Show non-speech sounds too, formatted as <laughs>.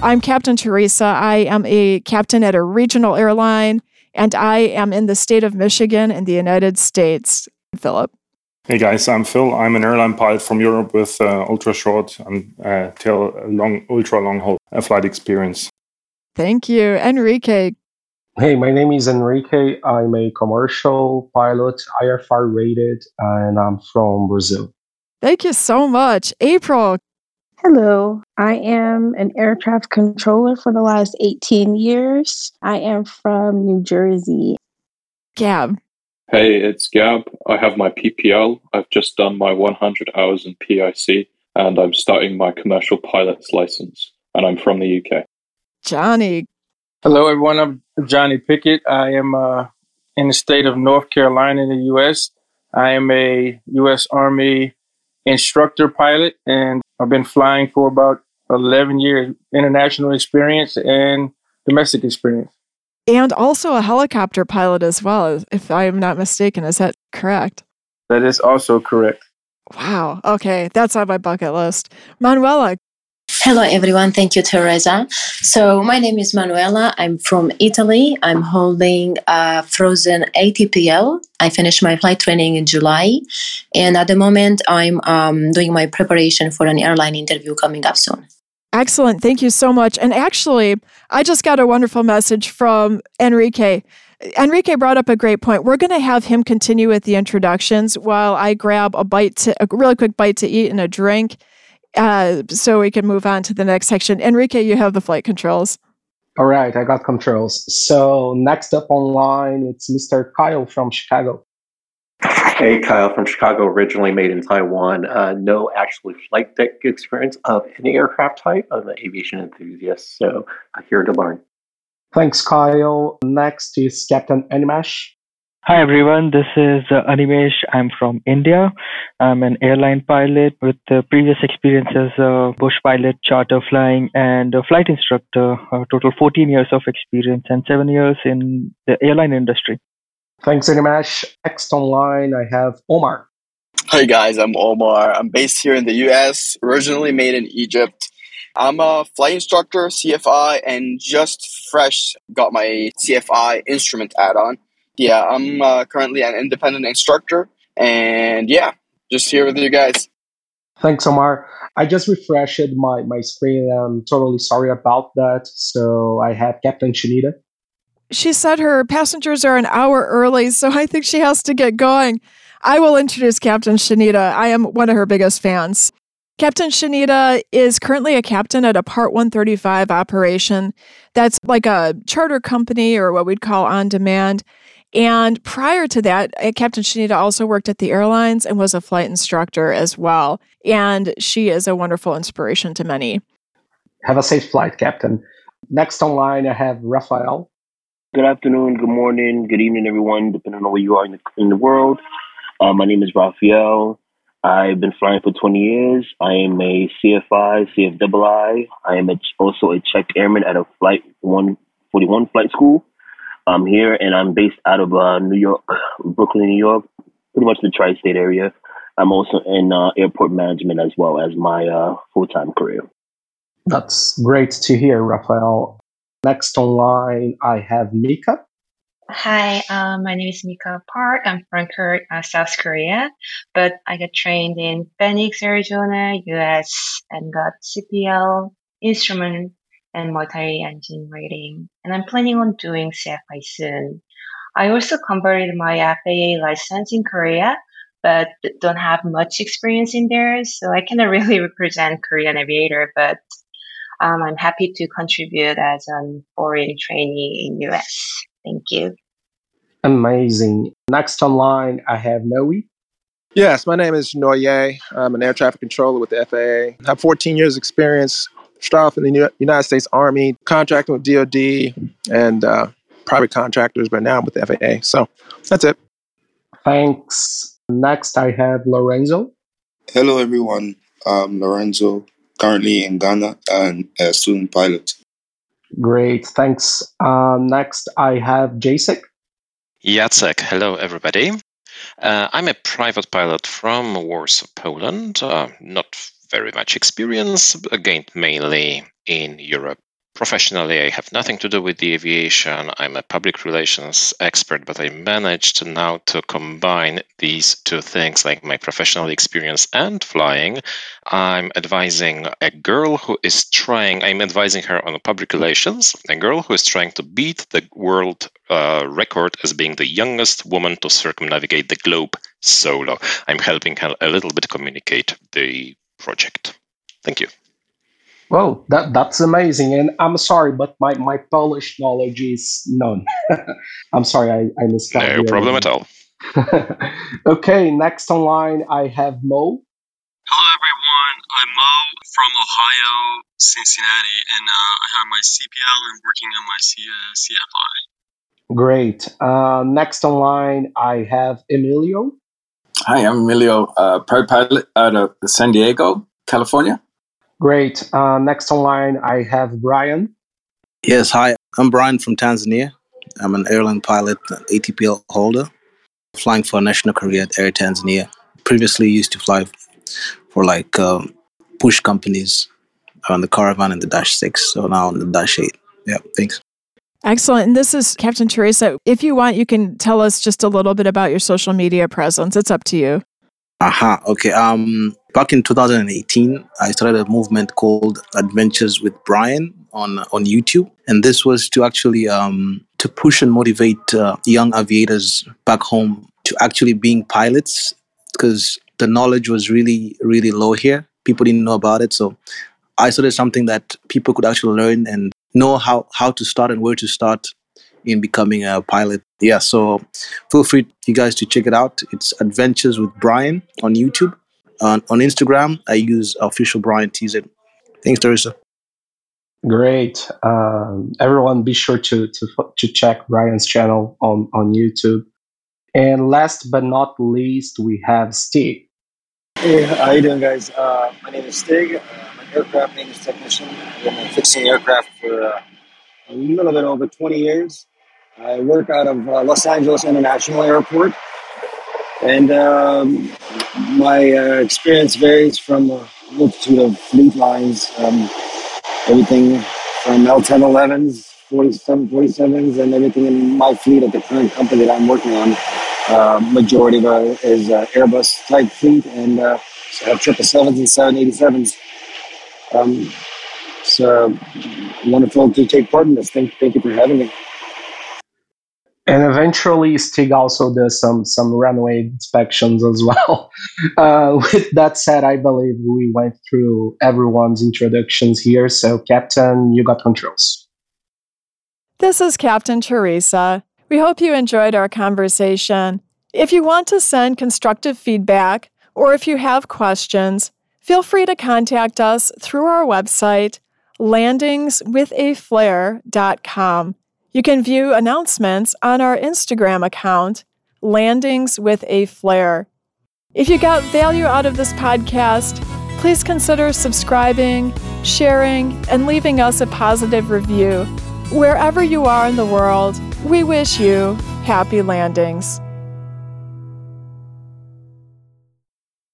I'm Captain Theresa. I am a captain at a regional airline, and I am in the state of Michigan in the United States. Philipp. Hey guys, I'm Phil. I'm an airline pilot from Europe with uh, ultra short and uh, tail long, ultra long haul uh, flight experience. Thank you, Henrique. Hey, my name is Henrique. I'm a commercial pilot, IFR rated, and I'm from Brazil. Thank you so much. April. Hello, I am an air traffic controller for the last 18 years. I am from New Jersey. Gab. Hey, it's Gab. I have my PPL. I've just done my 100 hours in PIC, and I'm starting my commercial pilot's license. And I'm from the UK. Johnny. Hello, everyone. I'm Johnny Pickett. I am uh, in the state of North Carolina in the U.S. I am a U.S. Army instructor pilot, and I've been flying for about 11 years, international experience and domestic experience. And also a helicopter pilot as well, if I'm not mistaken. Is that correct? That is also correct. Wow. Okay. That's on my bucket list. Manuela, Hello, everyone. Thank you, Theresa. So, my name is Manuela. I'm from Italy. I'm holding a frozen ATPL. I finished my flight training in July. And at the moment, I'm um, doing my preparation for an airline interview coming up soon. Excellent. Thank you so much. And actually, I just got a wonderful message from Henrique. Henrique brought up a great point. We're going to have him continue with the introductions while I grab a bite to a really quick bite to eat and a drink uh, so we can move on to the next section. Henrique, you have the flight controls. All right, I got controls. So next up online, it's Mr. Kyle from Chicago. Hey, Kyle from Chicago, originally made in Taiwan. Uh, no actual flight deck experience of any aircraft type. I'm an aviation enthusiast, so I'm here to learn. Thanks, Kyle. Next is Captain Animesh. Hi everyone, this is uh, Animesh. I'm from India. I'm an airline pilot with uh, previous experience as a bush pilot, charter flying, and a flight instructor. A total 14 years of experience and seven years in the airline industry. Thanks, Animesh. Next online, I have Omar. Hi guys, I'm Omar. I'm based here in the US, originally made in Egypt. I'm a flight instructor, CFI, and just fresh got my CFI instrument add on yeah, I'm uh, currently an independent instructor, and yeah, just here with you guys. Thanks, Omar. I just refreshed my, my screen. I'm totally sorry about that. So I have Captain Shanita. She said her passengers are an hour early, so I think she has to get going. I will introduce Captain Shanita. I am one of her biggest fans. Captain Shanita is currently a captain at a Part 135 operation that's like a charter company or what we'd call on demand. And prior to that, uh, Captain Shanita also worked at the airlines and was a flight instructor as well. And she is a wonderful inspiration to many. Have a safe flight, Captain. Next online, I have Raphael. Good afternoon, good morning, good evening, everyone, depending on where you are in the, in the world. Uh, my name is Raphael. I've been flying for 20 years. I am a CFI, CFII. I am a, also a checked airman at a Flight 141 flight school. I'm here and I'm based out of uh, New York, Brooklyn, New York, pretty much the tri state area. I'm also in uh, airport management as well as my uh, full time career. That's great to hear, Raphael. Next online, I have Mica. Hi, um, my name is Mica Park. I'm from uh, South Korea, but I got trained in Phoenix, Arizona, US, and got CPL instrument and multi-engine rating, and I'm planning on doing CFI soon. I also converted my FAA license in Korea, but don't have much experience in there, so I cannot <laughs> really represent Korean aviator, but um, I'm happy to contribute as a foreign trainee in US. Thank you. Amazing. Next online, I have Knowe. Yes, my name is Knowe. I'm an air traffic controller with the FAA. I have 14 years experience Start off in the United States Army, contracting with DoD and uh, private contractors, but now I'm with the FAA. So that's it. Thanks. Next, I have Lorenzo. Hello, everyone. I'm Lorenzo, currently in Ghana and a student pilot. Great. Thanks. Um, next, I have Jacek. Jacek. Hello, everybody. Uh, I'm a private pilot from Warsaw, Poland. Uh, not very much experience, gained mainly in Europe Professionally, I have nothing to do with the aviation. I'm a public relations expert, but I managed now to combine these two things, like my professional experience and flying. I'm advising a girl who is trying, I'm advising her on public relations, a girl who is trying to beat the world uh, record as being the youngest woman to circumnavigate the globe solo. I'm helping her a little bit communicate the project. Thank you. Well, that that's amazing, and I'm sorry, but my, my Polish knowledge is none. <laughs> I'm sorry, I, I missed that. No problem at all. <laughs> okay, next online I have Moe. Hello, everyone. I'm Moe from Ohio, Cincinnati, and uh, I have my CPL and working on my C- uh, CFI. Great. Uh, next online I have Emilio. Hi, I'm Emilio, uh, pilot out of San Diego, California. Great. Uh, next online, I have Brian. Yes, hi. I'm Brian from Tanzania. I'm an airline pilot, ATPL holder, flying for a national career at Air Tanzania. Previously, used to fly for like um, push companies on the Caravan and the Dash 6. So now on the Dash 8. Yeah, thanks. Excellent. And this is Captain Theresa. If you want, you can tell us just a little bit about your social media presence. It's up to you. Aha. Uh-huh. Okay. Um, back in 2018, I started a movement called Adventures with Brian on on YouTube, and this was to actually um, to push and motivate uh, young aviators back home to actually being pilots because the knowledge was really really low here. People didn't know about it, so started something that people could actually learn and know how how to start and where to start in becoming a pilot. Yeah, so feel free you guys to check it out. It's Adventures with Brian on YouTube. On, on Instagram, I use official Brian TZ. Thanks, Theresa. Great. Um, everyone, be sure to, to to check Brian's channel on on YouTube. And last but not least, we have Stig. Hey, how you doing, guys? Uh, my name is Stig. Uh, aircraft maintenance technician. I've been fixing aircraft for uh, a little bit over 20 years. I work out of uh, Los Angeles International Airport, and um, my uh, experience varies from a multitude of fleet lines, um, everything from L1011s, 47, 47s, and everything in my fleet at the current company that I'm working on. Uh, majority of it is uh, Airbus type fleet, and uh, so I have 777s and 787s. Um, it's uh, wonderful to take part in this. Thank, thank you for having me. And eventually, Stig also does some some runway inspections as well. <laughs> Uh, with that said, I believe we went through everyone's introductions here. So, Captain, you got controls. This is Captain Theresa. We hope you enjoyed our conversation. If you want to send constructive feedback or if you have questions, feel free to contact us through our website, landingswithaflair.com. You can view announcements on our Instagram account, Landings with a Flair. If you got value out of this podcast, please consider subscribing, sharing, and leaving us a positive review. Wherever you are in the world, we wish you happy landings.